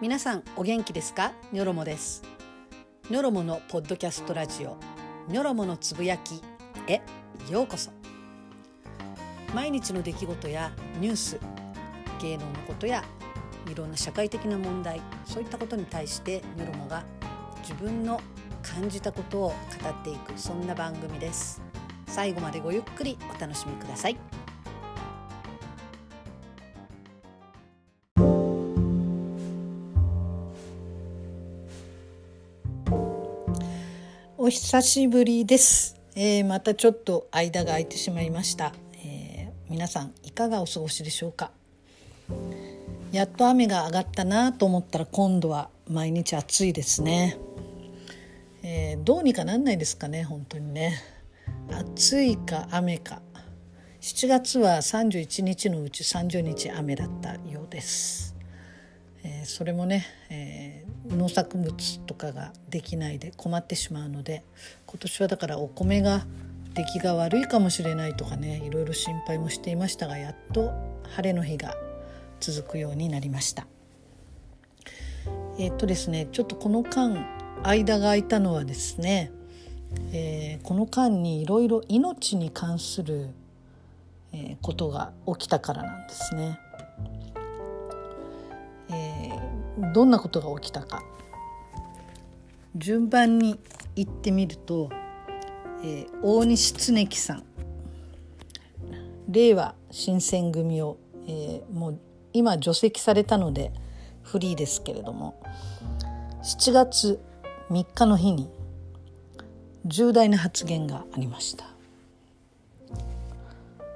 皆さんお元気ですか？ニョロモです。ニョロモのポッドキャストラジオ。ニョロモのつぶやきへようこそ。毎日の出来事やニュース芸能のことやいろんな社会的な問題そういったことに対してニョロモが自分の感じたことを語っていくそんな番組です。最後までごゆっくりお楽しみください。お久しぶりです、えー、またちょっと間が空いてしまいました、えー、皆さんいかがお過ごしでしょうか？やっと雨が上がったなと思ったら今度は毎日暑いですね、えー、どうにかなんないですかね本当にね。暑いか雨か。7月は31日のうち30日雨だったようです、えー、それもね、えー、農作物とかができないで困ってしまうので今年はだからお米が出来が悪いかもしれないとかねいろいろ心配もしていましたがやっと晴れの日が続くようになりました。え、っとですねちょっとこの間間が空いたのはですね、えー、この間にいろいろ命に関する、え、ことが起きたからなんですね。どんなことが起きたか。順番に言ってみると、えー、大西恒樹さん。令和新選組を、えー、もう今除籍されたのでフリーですけれども。7月3日の日に重大な発言がありました。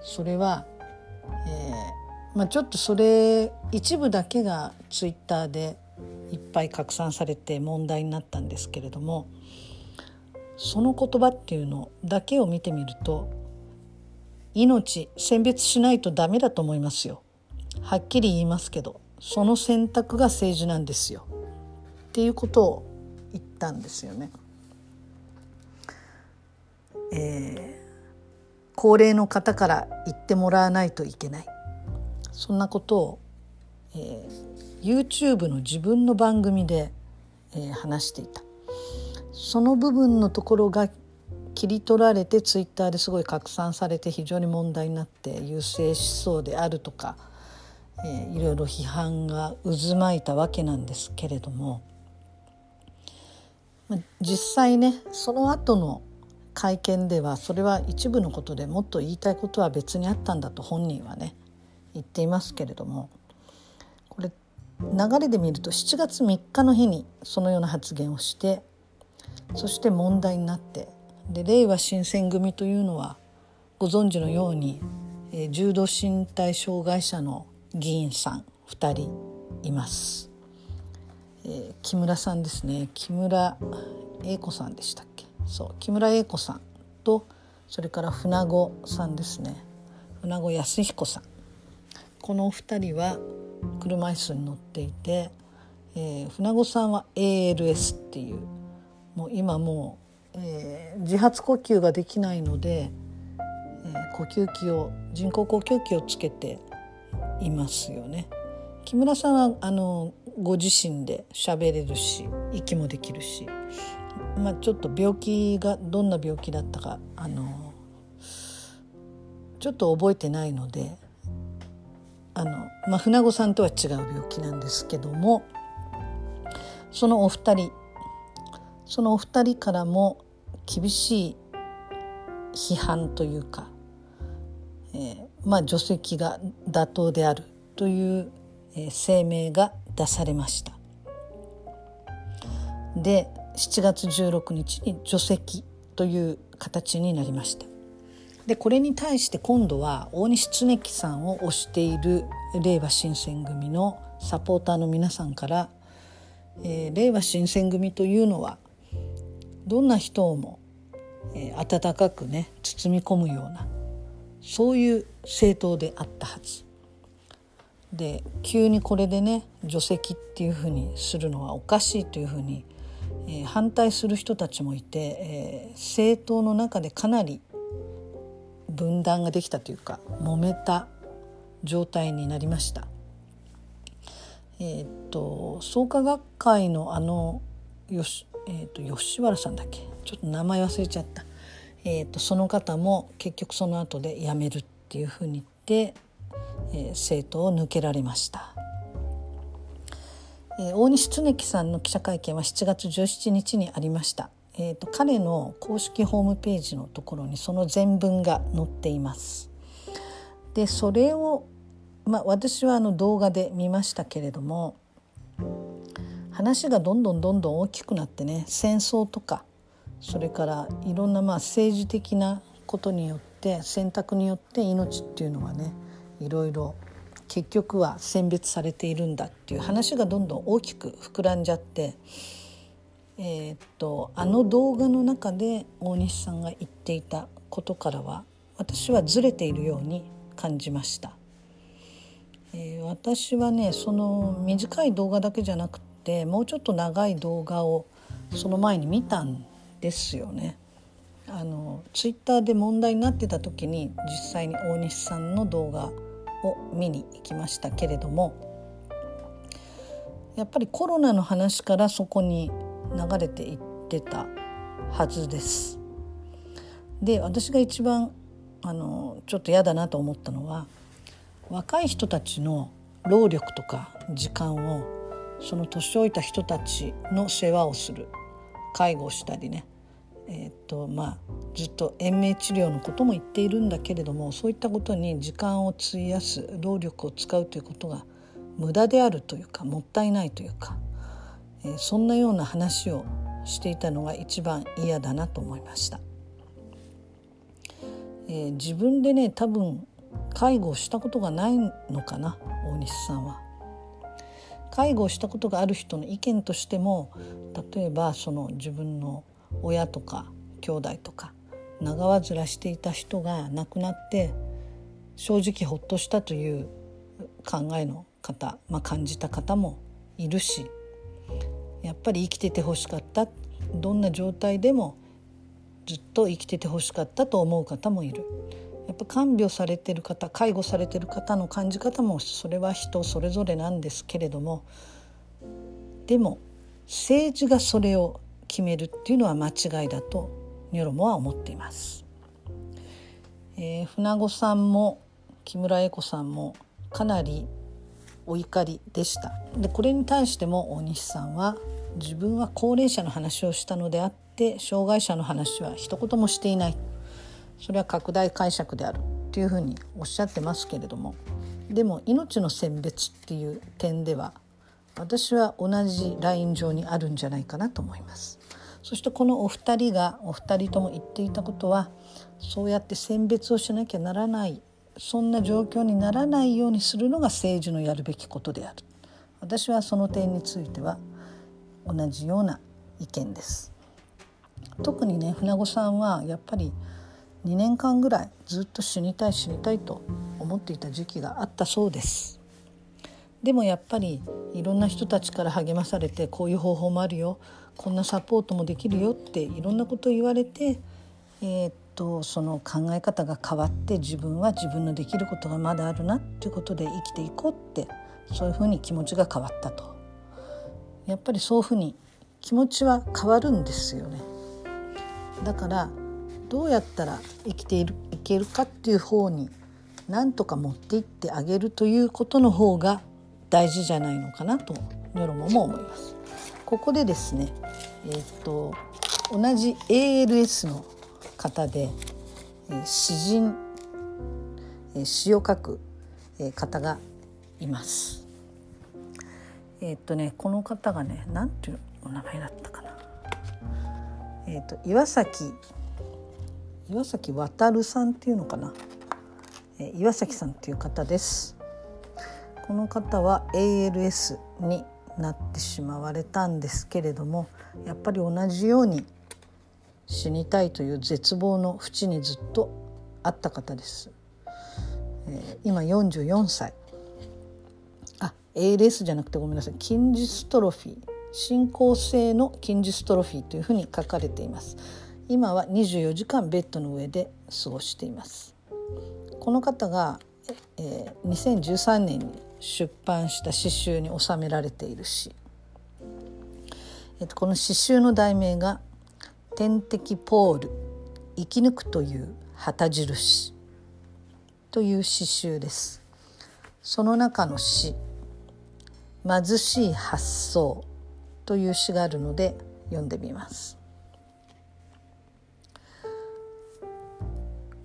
それは、えーまあ、ちょっとそれ一部だけがツイッターでいっぱい拡散されて問題になったんですけれどもその言葉っていうのだけを見てみると命選別しないとダメだと思いますよ。はっきり言いますけどその選択が政治なんですよ。っていうことを言ったんですよね。えー、高齢の方から言ってもらわないといけない。そんなことを、えー、YouTube の自分の番組で、えー、話していた。その部分のところが切り取られてツイッターですごい拡散されて非常に問題になって優勢思想であるとかえー、いろいろ批判が渦巻いたわけなんですけれども、まあ、実際ねその後の会見ではそれは一部のことでもっと言いたいことは別にあったんだと本人はね言っていますけれども流れで見ると7月3日の日にそのような発言をしてそして問題になってで令和新選組というのはご存知のように、えー、重度身体障害者の議員さん2人います、えー、木村さんですね。木村英子さんでしたっけ？そう木村英子さんとそれから船子さんですね。船子康彦さん。この2人は車椅子に乗っていて、えー、船子さんは ALS っていうもう今もう、えー、自発呼吸ができないので、えー、呼吸器を人工呼吸器をつけていますよね。木村さんはあのご自身で喋れるし息もできるし、まあ、ちょっと病気がどんな病気だったかあのちょっと覚えてないのであの、まあ、船子さんとは違う病気なんですけどもそのお二人そのお二人からも厳しい批判というか、えー、まあ、除籍が妥当であるという、え声明が出されました。で7月16日に除籍という形になりました。でこれに対して今度は大西恒樹さんを推している令和新選組のサポーターの皆さんから、えー、令和新選組というのはどんな人をも、えー、温かくね包み込むようなそういう政党であったはず。で急にこれでね除籍っていうふうにするのはおかしいというふうに、えー、反対する人たちもいて、えー、政党の中でかなり分断ができたというか揉めた状態になりました。えー、っと創価学会のあのよし、えー、っと吉原さんだっけ？ちょっと名前忘れちゃった、えー、っとその方も結局その後で辞めるっていうふうに言って、えー、政党を抜けられました。えー、大西恒樹さんの記者会見は7月17日にありました。えーと、彼の公式ホームページのところにその全文が載っています。でそれを、まあ、私はあの動画で見ましたけれども話がどんどんどんどん大きくなってね戦争とかそれからいろんなまあ政治的なことによって選択によって命っていうのはねいろいろ結局は選別されているんだっていう話がどんどん大きく膨らんじゃって。えー、っとあの動画の中で大西さんが言っていたことからは私はずれているように感じました、えー、私はねその短い動画だけじゃなくてもうちょっと長い動画をその前に見たんですよね。あのツイッターで問題になってた時に実際に大西さんの動画を見に行きましたけれどもやっぱりコロナの話からそこに流れていってたはずです。で私が一番あのちょっと嫌だなと思ったのは若い人たちの労力とか時間をその年老いた人たちの世話をする介護をしたりねえーとまあ、ずっと延命治療のことも言っているんだけれどもそういったことに時間を費やす労力を使うということが無駄であるというかもったいないというかえそんなような話をしていたのが一番嫌だなと思いました。えー、自分でね多分介護をしたことがないのかな大西さんは。介護をしたことがある人の意見としても例えばその自分の親とか兄弟とか長患していた人が亡くなって正直ほっとしたという考えの方、まあ、感じた方もいるしやっぱり生きててほしかったどんな状態でもずっと生きててほしかったと思う方もいるやっぱ看病されてる方介護されてる方の感じ方もそれは人それぞれなんですけれどもでも政治がそれを決めるっていうのは間違いだとニョロモは思っています。えー、船子さんも木村恵子さんもかなりお怒りでした。でこれに対しても大西さんは自分は高齢者の話をしたのであって障害者の話は一言もしていない。それは拡大解釈である。というふうにおっしゃってますけれども。でも命の選別っていう点では私は同じライン上にあるんじゃないかなと思います。そしてこのお二人がお二人とも言っていたことはそうやって選別をしなきゃならないそんな状況にならないようにするのが政治のやるべきことである。私はその点については同じような意見です。特にね船子さんはやっぱり2年間ぐらいずっと死にたい死にたいと思っていた時期があったそうです。でもやっぱりいろんな人たちから励まされてこういう方法もあるよこんなサポートもできるよっていろんなことを言われて、えー、とその考え方が変わって自分は自分のできることがまだあるなっていうことで生きていこうってそういうふうに気持ちが変わったとやっぱりそういうふうに気持ちは変わるんですよねだからどうやったら生きているいけるかっていう方に何とか持っていってあげるということの方が大事じゃないのかなとニョロモも思います。ここでですね、えー、っと同じ ALS の方で、詩人、詩を書く、方がいます。え、っとねこの方がね何ていうお名前だったかな。え、っと岩崎岩崎渉さんっていうのかな、え岩崎さんっていう方です。この方は ALS になってしまわれたんですけれどもやっぱり同じように死にたいという絶望の淵にずっとあった方です。えー、今44歳。あ ALS じゃなくてごめんなさい。筋ジストロフィー。進行性の筋ジストロフィーというふうに書かれています。今は24時間ベッドの上で過ごしています。この方が、えー、2013年に出版した詩集に収められている詩、えっと、この詩集の題名が「天敵ポール生き抜くという旗印」という詩集です。その中の詩「貧しい発想」という詩があるので読んでみます。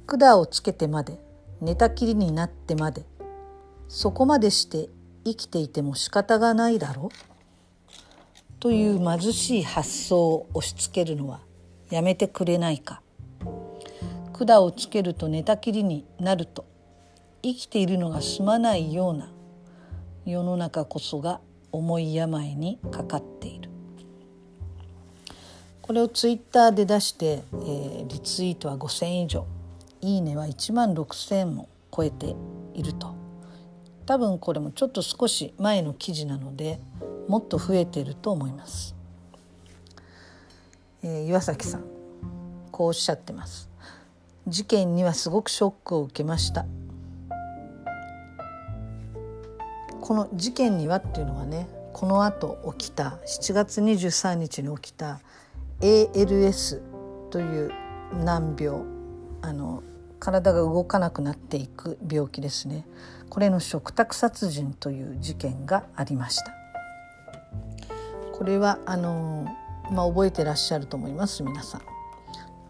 管をつけてまで寝たきりになってまでそこまでして生きていても仕方がないだろうという貧しい発想を押し付けるのはやめてくれないか。管をつけると寝たきりになると生きているのが済まないような世の中こそが重い病にかかっている。これをツイッターで出して、えー、リツイートは5,000以上。いいねは1万6,000も超えていると。多分これもちょっと少し前の記事なのでもっと増えてると思います、えー、岩崎さんこうおっしゃってます。事件にはすごくショックを受けました。この事件にはっていうのはねこのあと起きた7月23日に起きた ALS という難病あの体が動かなくなっていく病気ですね。これの食卓殺人という事件がありました。これはあのまあ、覚えてらっしゃると思います皆さん。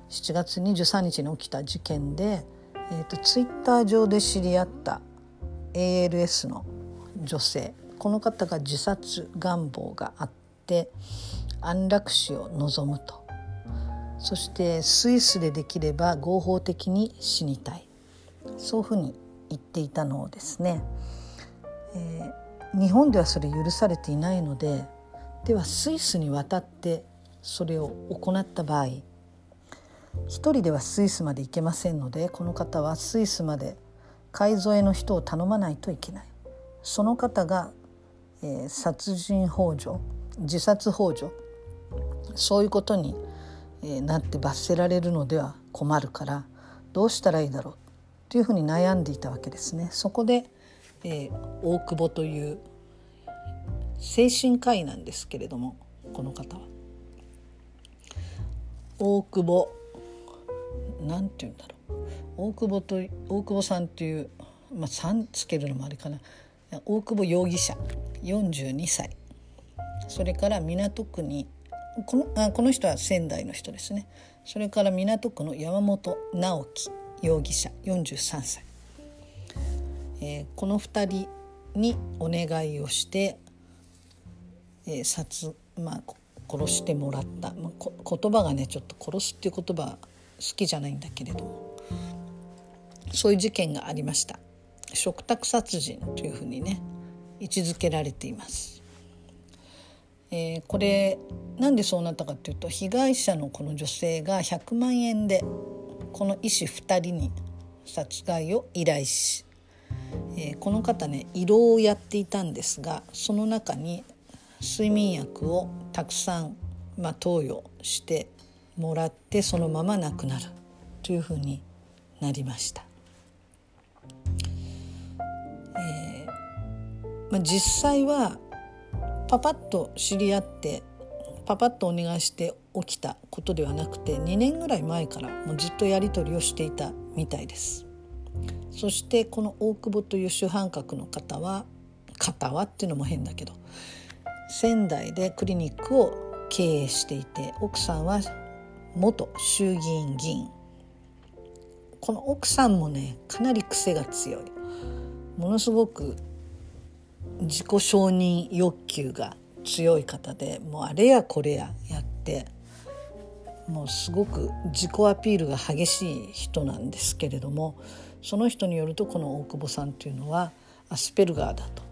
7月23日に起きた事件で、えーと、ツイッター上で知り合った ALS の女性この方が自殺願望があって安楽死を望むと。そしてスイスでできれば合法的に死にたい。そういうふうに言っていたのをですね、えー、日本ではそれ許されていないのでではスイスに渡ってそれを行った場合一人ではスイスまで行けませんのでこの方はスイスまで買い添えの人を頼まないといけないその方が、えー、殺人幇助自殺幇助そういうことになって罰せられるのでは困るからどうしたらいいだろうというふうに悩んでいたわけですね。そこで、えー、大久保という精神科医なんですけれどもこの方は。大久保。なんて言うんだろう。大久保と大久保さんっていう、まあ、3つけるのもあれかな。大久保容疑者。42歳。それから港区にこのあこの人は仙台の人ですね。それから港区の山本直樹容疑者。43歳、えー、この2人にお願いをして、えー、殺まあ殺してもらった、まあ、言葉がねちょっと殺すっていう言葉好きじゃないんだけれども。そういう事件がありました。食卓殺人というふうにね位置づけられています。えー、これなんでそうなったかっていうと被害者のこの女性が100万円でこの医師2人に殺害を依頼し、えー、この方ね胃ろをやっていたんですがその中に睡眠薬をたくさん、まあ、投与してもらってそのまま亡くなるというふうになりました。えーまあ、実際はパパッと知り合ってパパッとお願いして起きたことではなくて2年ぐらい前からもうずっとやり取りをしていたみたいですそしてこの大久保という主犯格の方は方はっていうのも変だけど仙台でクリニックを経営していて奥さんは元衆議院議員この奥さんもねかなり癖が強いものすごく自己承認欲求が強い方でもうあれやこれややってもうすごく自己アピールが激しい人なんですけれどもその人によるとこの大久保さんっていうのはアスペルガーだと。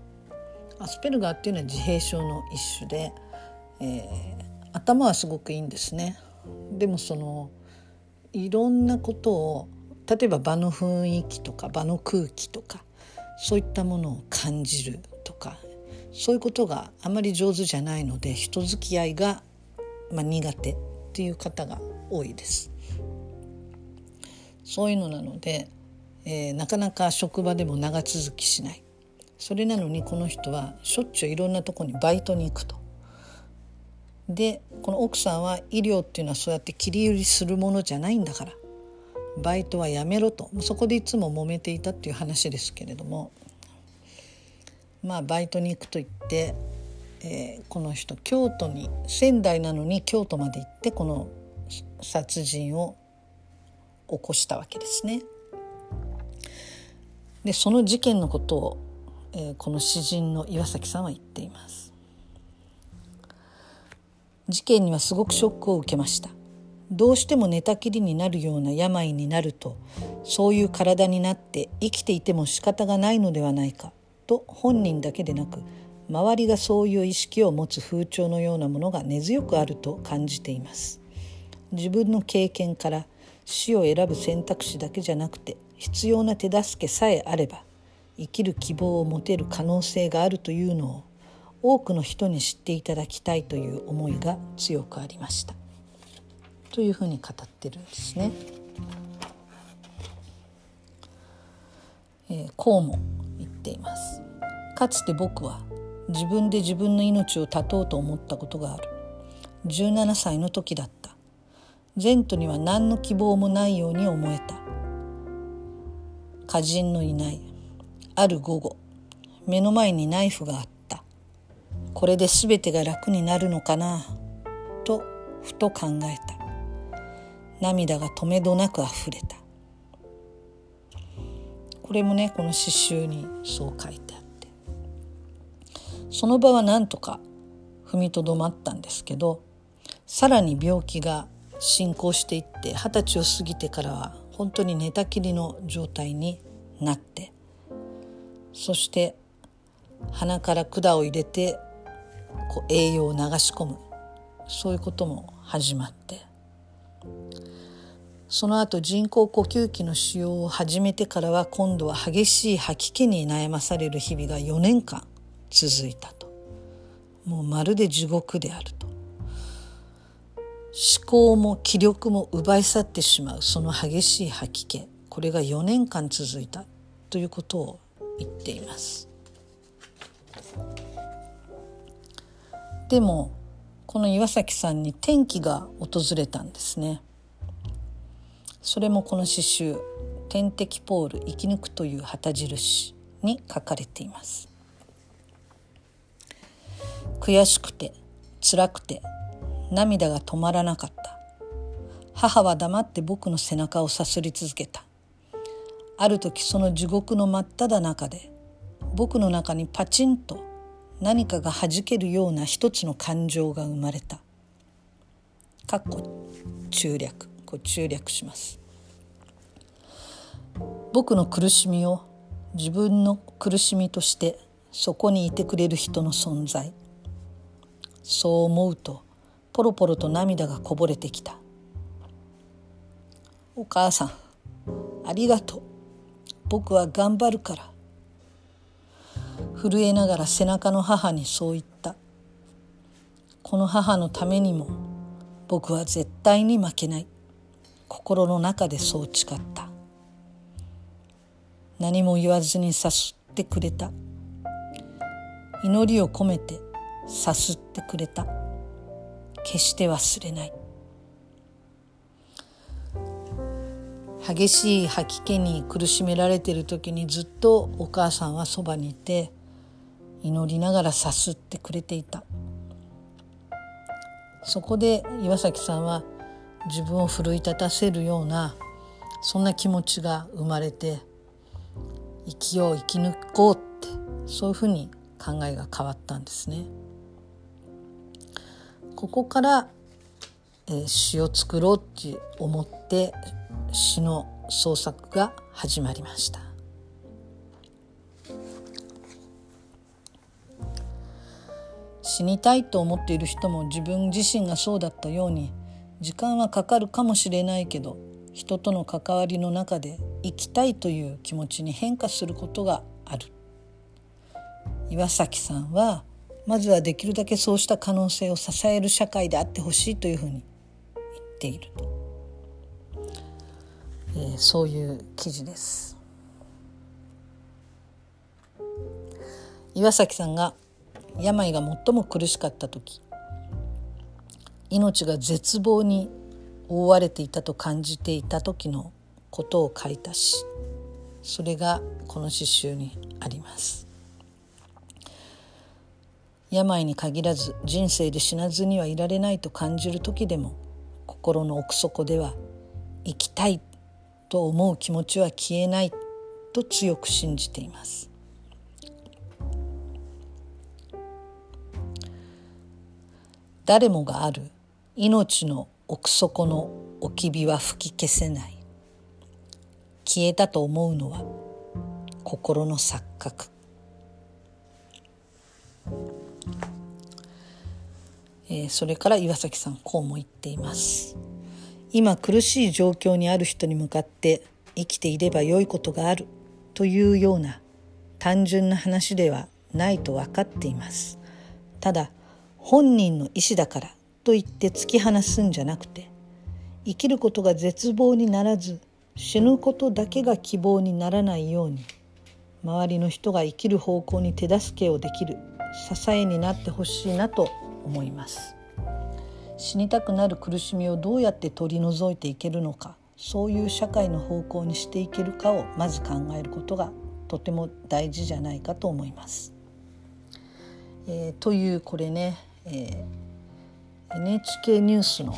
アスペルガーっていうのは自閉症の一種で、えー、頭はすごくいいんですね。でもそのいろんなことを例えば場の雰囲気とか場の空気とかそういったものを感じるとかそういうことがあまり上手じゃないので人付き合いが、まあ、苦手っていう方が多いです。そういうのなので、えー、なかなか職場でも長続きしないそれなのにこの人はしょっちゅういろんなとこにバイトに行くと。でこの奥さんは医療っていうのはそうやって切り売りするものじゃないんだからバイトはやめろとそこでいつも揉めていたっていう話ですけれどもまあバイトに行くと言って、えー、この人京都に仙台なのに京都まで行ってこの殺人を起こしたわけですね。でその事件のことを、えー、この詩人の岩崎さんは言っています。事件にはすごくショックを受けましたどうしても寝たきりになるような病になるとそういう体になって生きていても仕方がないのではないかと本人だけでなく周りがそういう意識を持つ風潮のようなものが根強くあると感じています自分の経験から死を選ぶ選択肢だけじゃなくて必要な手助けさえあれば生きる希望を持てる可能性があるというのを多くの人に知っていただきたいという思いが強くありました。というふうに語ってるんですね。えー、こうも言っています。かつて僕は自分で自分の命を絶とうと思ったことがある。17歳の時だった。前途には何の希望もないように思えた。歌人のいないある午後目の前にナイフがあった。これで全てが楽になるのかなとふと考えた。涙が止めどなく溢れた。これもねこの詩集にそう書いてあって。その場はなんとか踏みとどまったんですけどさらに病気が進行していって二十歳を過ぎてからは本当に寝たきりの状態になってそして鼻から管を入れてこう栄養を流し込む。そういうことも始まって。その後人工呼吸器の使用を始めてからは今度は激しい吐き気に悩まされる日々が4年間続いたと。もうまるで地獄であると。思考も気力も奪い去ってしまうその激しい吐き気。これが4年間続いたということを言っています。でもこの岩崎さんに転機が訪れたんですね。それもこの詩集「天敵ポール生き抜く」という旗印に書かれています。悔しくて辛くて涙が止まらなかった。母は黙って僕の背中をさすり続けた。ある時その地獄の真っ只中で僕の中にパチンと何かがはじけるような一つの感情が生まれた。かっこ中略こう中略します。僕の苦しみを自分の苦しみとしてそこにいてくれる人の存在そう思うとポロポロと涙がこぼれてきたお母さんありがとう僕は頑張るから。震えながら背中の母にそう言った。この母のためにも僕は絶対に負けない。心の中でそう誓った。何も言わずにさすってくれた。祈りを込めてさすってくれた。決して忘れない。激しい吐き気に苦しめられてる時にずっとお母さんはそばにいて祈りながらさすってくれていたそこで岩崎さんは自分を奮い立たせるようなそんな気持ちが生まれて生きよう生き抜こうってそういうふうに考えが変わったんですね。ここから、え、詩を作ろうって思って詩の創作が始まりました。死にたいと思っている人も自分自身がそうだったように時間はかかるかもしれないけど人との関わりの中で生きたいという気持ちに変化することがある岩崎さんはまずはできるだけそうした可能性を支える社会であってほしいというふうに言っていると、えー、そういう記事です。岩崎さんが病が最も苦しかった時命が絶望に覆われていたと感じていた時のことを書いた詩それがこの詩集にあります病に限らず人生で死なずにはいられないと感じる時でも心の奥底では生きたいと思う気持ちは消えないと強く信じています。誰もがある命の奥底の置き火は吹き消せない。消えたと思うのは心の錯覚。えー、それから岩崎さんこうも言っています。今苦しい状況にある人に向かって生きていれば良いことがあるというような単純な話ではないと分かっています。ただ本人の意思だからと言って突き放すんじゃなくて生きることが絶望にならず死ぬことだけが希望にならないように周りの人が生きる方向に手助けをできる支えになってほしいなと思います。死にたくなる苦しみをどうやって取り除いていけるのかそういう社会の方向にしていけるかをまず考えることがとても大事じゃないかと思います。えー、というこれね、えー、NHK ニュースの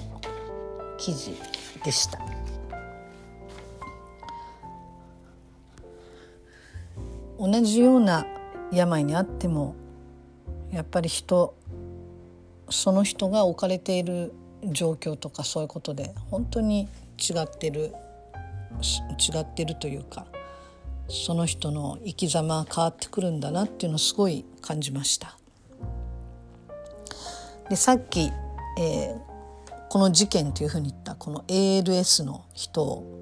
記事でした。同じような病にあってもやっぱり人その人が置かれている状況とかそういうことで本当に違ってる違ってるというかその人の生き様が変わってくるんだなっていうのをすごい感じました。でさっき、えー、この事件というふうに言ったこの ALS の人を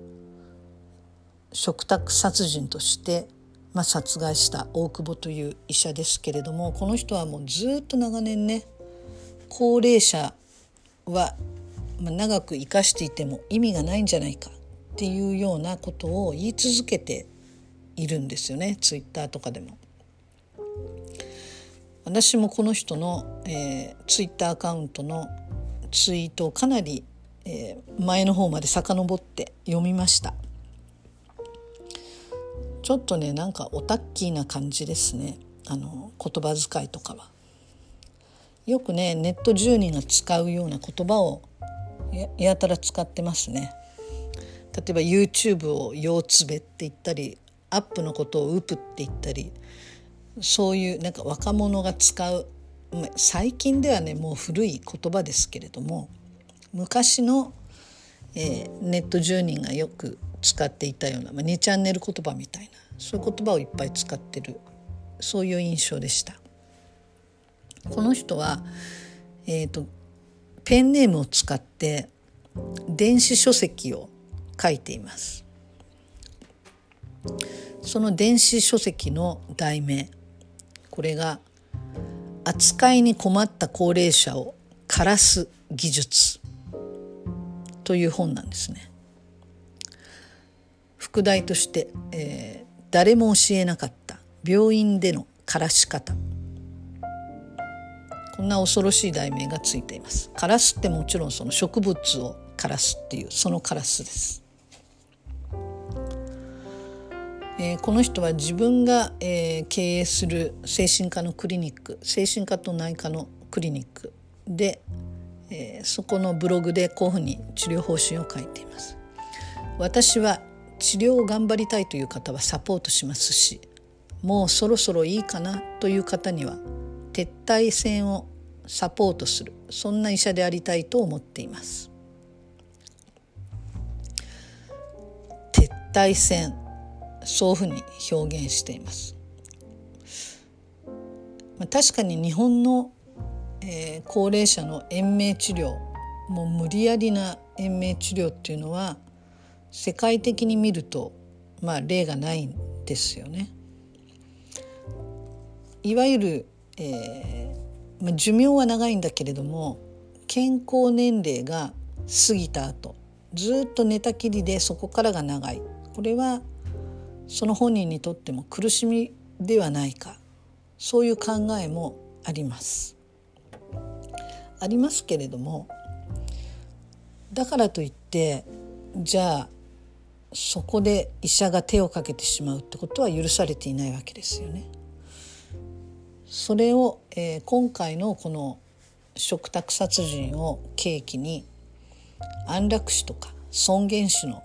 嘱託殺人として、まあ、殺害した大久保という医者ですけれどもこの人はもうずっと長年ね高齢者は長く生かしていても意味がないんじゃないかっていうようなことを言い続けているんですよね。ツイッターとかでも。私もこの人の、えー、ツイッターアカウントのツイートをかなり、えー、前の方まで遡って読みました。ちょっとねなんかオタッキーな感じですね。あの言葉遣いとかは。よくねネット住人が使うような言葉をやたら使ってますね。例えば YouTube を腰つべって言ったりアップのことをウプって言ったりそういうなんか若者が使う最近ではねもう古い言葉ですけれども昔の、えー、ネット住人がよく使っていたような、まあ、2チャンネル言葉みたいなそういう言葉をいっぱい使ってるそういう印象でした。この人は、えーと、ペンネームを使って電子書籍を書いています。その電子書籍の題名これが「扱いに困った高齢者を枯らす技術」という本なんですね。副題として、えー「誰も教えなかった病院での枯らし方」こんな恐ろしい題名がついています。カラスってもちろんその植物を枯らすっていうそのカラスです、えー、この人は自分が、えー、経営する精神科のクリニック精神科と内科のクリニックで、えー、そこのブログでこういうふうに治療方針を書いています。私は治療を頑張りたいという方はサポートしますしもうそろそろいいかなという方には撤退戦をサポートする。そんな医者でありたいと思っています。撤退戦そういうふうに表現しています、まあ、確かに日本の、えー、高齢者の延命治療もう無理やりな延命治療っていうのは世界的に見るとまあ例がないんですよね。いわゆるえー、まあ、寿命は長いんだけれども健康年齢が過ぎた後ずっと寝たきりでそこからが長いこれはその本人にとっても苦しみではないかそういう考えもあります。ありますけれどもだからといってじゃあそこで医者が手をかけてしまうってことは許されていないわけですよね。それを、えー、今回のこの食卓殺人を契機に安楽死とか尊厳死の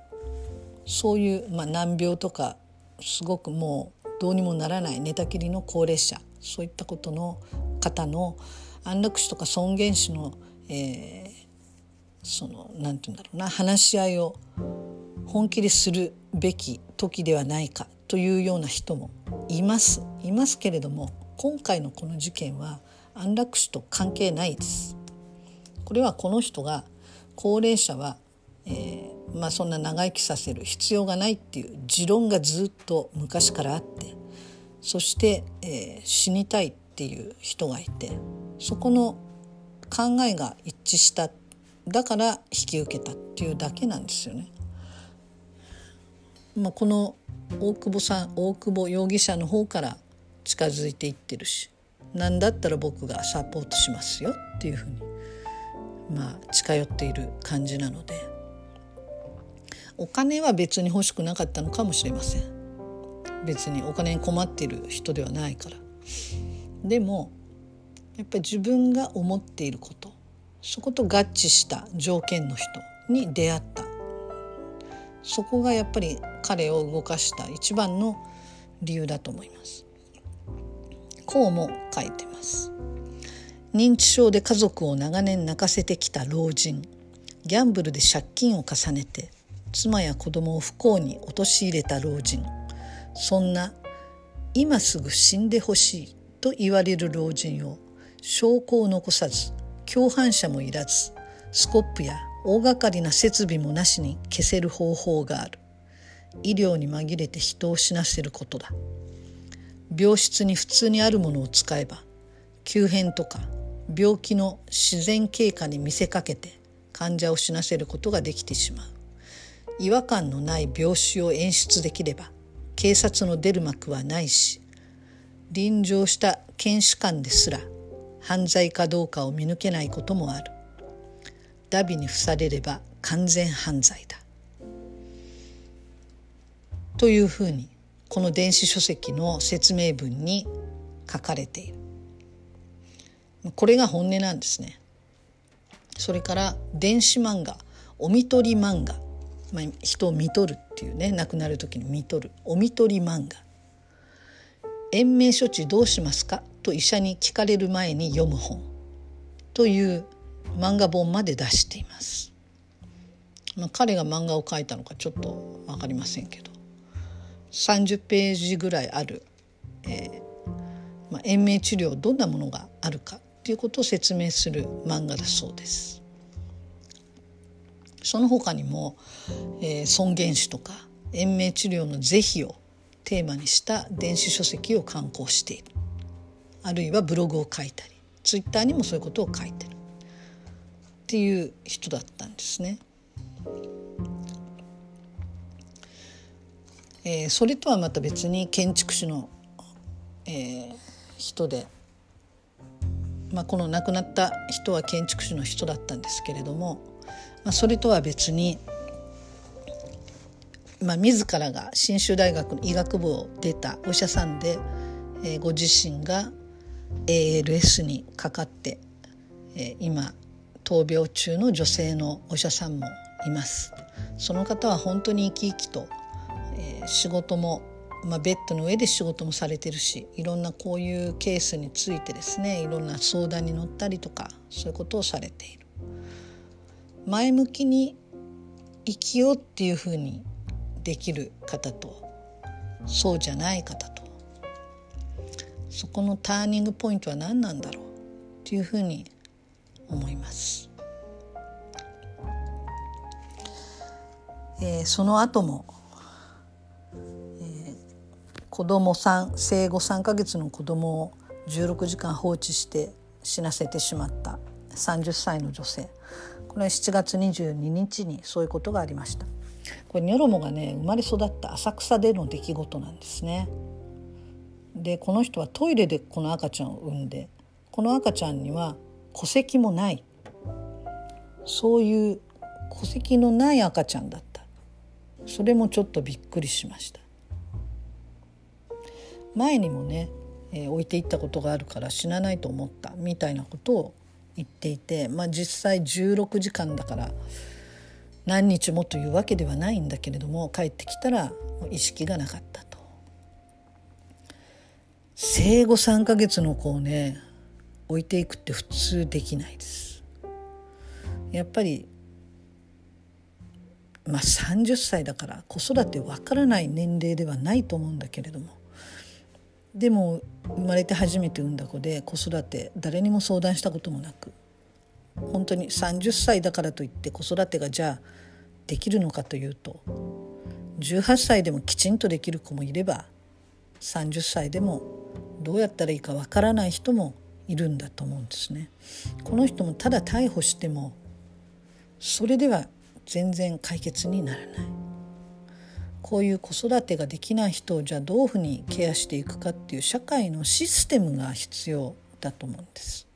そういう、まあ、難病とかすごくもうどうにもならない寝たきりの高齢者そういったことの方の安楽死とか尊厳死の、えー、そのなんて言うんだろうな話し合いを本気でするべき時ではないかというような人もいます。いますけれども今回のこの事件は安楽死と関係ないです。これはこの人が高齢者は、えー、まあ、そんな長生きさせる必要がないっていう持論がずっと昔からあってそして、えー、死にたいっていう人がいてそこの考えが一致しただから引き受けたっていうだけなんですよね。まあ、この大久保さん大久保容疑者の方から近づいていってるし何だったら僕がサポートしますよっていうふうにまあ近寄っている感じなのでお金は別に欲しくなかったのかもしれません。別にお金に困っている人ではないから。でもやっぱり自分が思っていることそこと合致した条件の人に出会った。そこがやっぱり彼を動かした一番の理由だと思います。こうも書いてます。認知症で家族を長年泣かせてきた老人。ギャンブルで借金を重ねて妻や子供を不幸に陥れた老人。そんな今すぐ死んでほしいと言われる老人を証拠を残さず共犯者もいらずスコップや大掛かりな設備もなしに消せる方法がある。医療に紛れて人を死なせることだ。病室に普通にあるものを使えば急変とか病気の自然経過に見せかけて患者を死なせることができてしまう。違和感のない病死を演出できれば警察の出る幕はないし臨場した検視官ですら犯罪かどうかを見抜けないこともある。ダビに付されれば完全犯罪だ。というふうにこの電子書籍の説明文に書かれている。これが本音なんですね。それから電子漫画おみとり漫画、まあ、人を見とるっていうね亡くなる時に見とる。おみとり漫画。延命処置どうしますか？と医者に聞かれる前に読む本。という漫画本まで出しています。まあ、彼が漫画を描いたのかちょっと分かりませんけど。30ページぐらいある、えーまあ、延命治療どんなものがあるかっていうことを説明する漫画だそうです。その他にも、えー、尊厳死とか延命治療の是非をテーマにした電子書籍を刊行しているあるいはブログを書いたりツイッターにもそういうことを書いてるっていう人だったんですね。えー、それとはまた別に建築士の、えー、人で、まあ、この亡くなった人は建築士の人だったんですけれども、まあ、それとは別に、まあ、自らが信州大学の医学部を出たお医者さんで、えー、ご自身が ALS にかかって、えー、今闘病中の女性のお医者さんもいます。その方は本当に生き生きとえー、仕事も、まあ、ベッドの上で仕事もされてるしいろんなこういうケースについてですねいろんな相談に乗ったりとかそういうことをされている。前向きに生きようっていうふうにできる方とそうじゃない方とそこのターニングポイントは何なんだろうっていうふうに思います。えー、その後も子供さん生後3ヶ月の子供を16時間放置して死なせてしまった30歳の女性。これは7月22日にそういうことがありました。これニョロモがね生まれ育った浅草での出来事なんですね。でこの人はトイレでこの赤ちゃんを産んでこの赤ちゃんには戸籍もない。そういう戸籍のない赤ちゃんだった。それもちょっとびっくりしました。前にもね、えー、置いていったことがあるから死なないと思ったみたいなことを言っていて、まあ、実際16時間だから何日もというわけではないんだけれども帰ってきたら意識がなかったと。生後3ヶ月の子をね置いていくって普通できないです。やっぱりまあ30歳だから子育てわからない年齢ではないと思うんだけれどもでも生まれて初めて産んだ子で子育て誰にも相談したこともなく本当に30歳だからといって子育てがじゃあできるのかというと18歳でもきちんとできる子もいれば30歳でもどうやったらいいかわからない人もいるんだと思うんですね。この人もただ逮捕してもそれでは全然解決にならない。こういう子育てができない人をじゃあどういうふうにケアしていくかっていう社会のシステムが必要だと思うんです。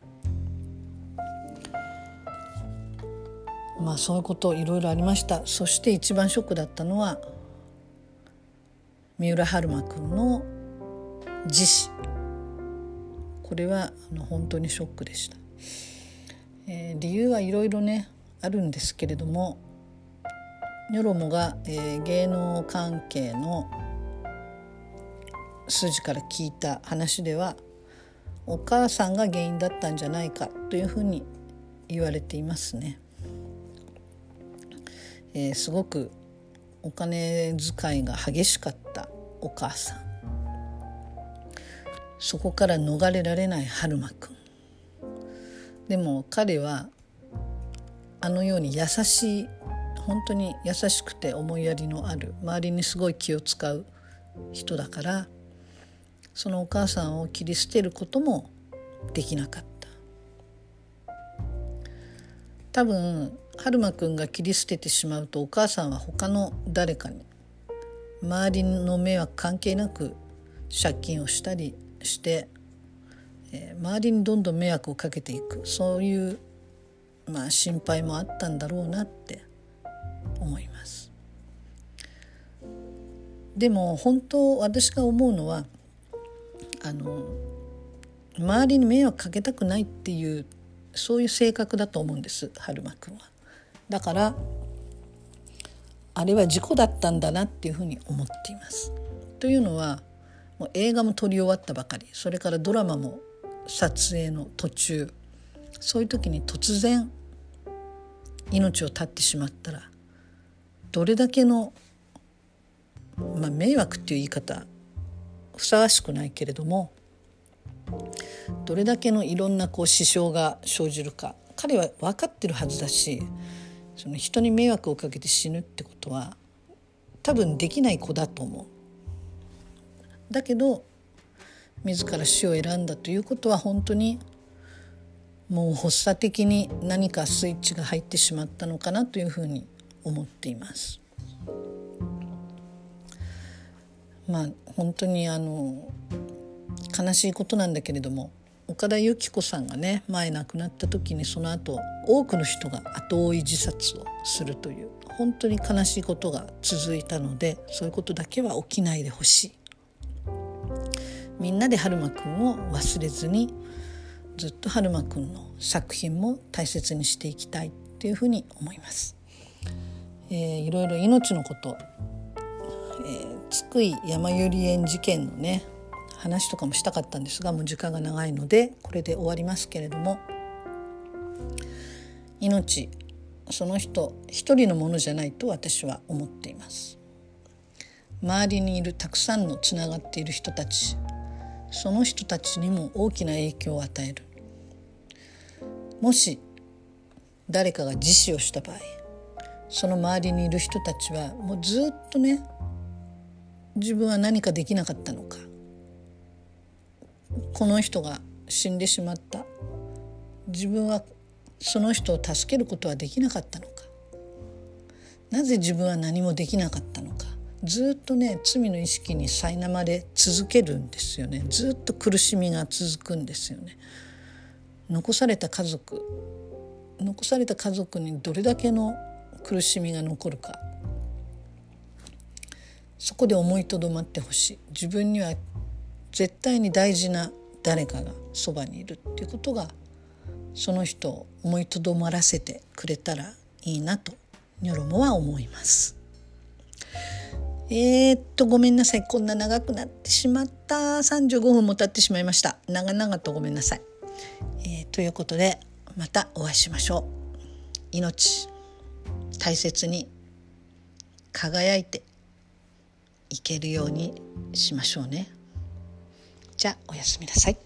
まあそういうこといろいろありました。そして一番ショックだったのは三浦春馬くんの自死。これはあの本当にショックでした、えー、理由はいろいろねあるんですけれどもニョロモが、えー、芸能関係の筋から聞いた話ではお母さんが原因だったんじゃないかというふうに言われていますね。えー、すごくお金遣いが激しかったお母さんそこから逃れられない春馬くんでも彼はあのように優しい本当に優しくて思いやりのある周りにすごい気を使う人だからそのお母さんを切り捨てることもできなかった。多分春馬くんが切り捨ててしまうとお母さんは他の誰かに周りの迷惑関係なく借金をしたりして、えー、周りにどんどん迷惑をかけていく。そういう、まあ、心配もあったんだろうなって。思いますでも本当私が思うのはあの周りに迷惑かけたくないっていうそういう性格だと思うんです春馬くんは。だからあれは事故だったんだなっていうふうに思っています。というのはもう映画も撮り終わったばかりそれからドラマも撮影の途中そういう時に突然命を絶ってしまったらどれだけの、まあ、迷惑っていう言い方ふさわしくないけれどもどれだけのいろんなこう支障が生じるか彼は分かってるはずだしその人に迷惑をかけて死ぬってことは多分できない子だと思う。だけど自ら死を選んだということは本当にもう発作的に何かスイッチが入ってしまったのかなというふうに思っています。まあ本当にあの悲しいことなんだけれども岡田由紀子さんがね前亡くなった時にその後多くの人が後追い自殺をするという本当に悲しいことが続いたのでそういうことだけは起きないでほしいみんなで春馬くんを忘れずにずっと春馬くんの作品も大切にしていきたいというふうに思います。えー、いろいろ命のこと、えー、津久井やまゆり園事件のね話とかもしたかったんですがもう時間が長いのでこれで終わりますけれども命その人一人のものじゃないと私は思っています。周りにいるたくさんのつながっている人たちその人たちにも大きな影響を与える。もし誰かが自死をした場合その周りにいる人たちはもうずっとね自分は何かできなかったのか。この人が死んでしまった。自分はその人を助けることはできなかったのか。なぜ自分は何もできなかったのか。ずっとね罪の意識に苛まれ続けるんですよね。ずっと苦しみが続くんですよね。残された家族残された家族にどれだけの苦しみが残るかそこで思いとどまってほしい自分には絶対に大事な誰かがそばにいるっていうことがその人を思いとどまらせてくれたらいいなとニョロモは思います。えー、っとごめんなさいこんな長くなってしまった35分も経ってしまいました長々とごめんなさい。えー、ということでまたお会いしましょう。命大切に輝いていけるようにしましょうね。じゃあおやすみなさい。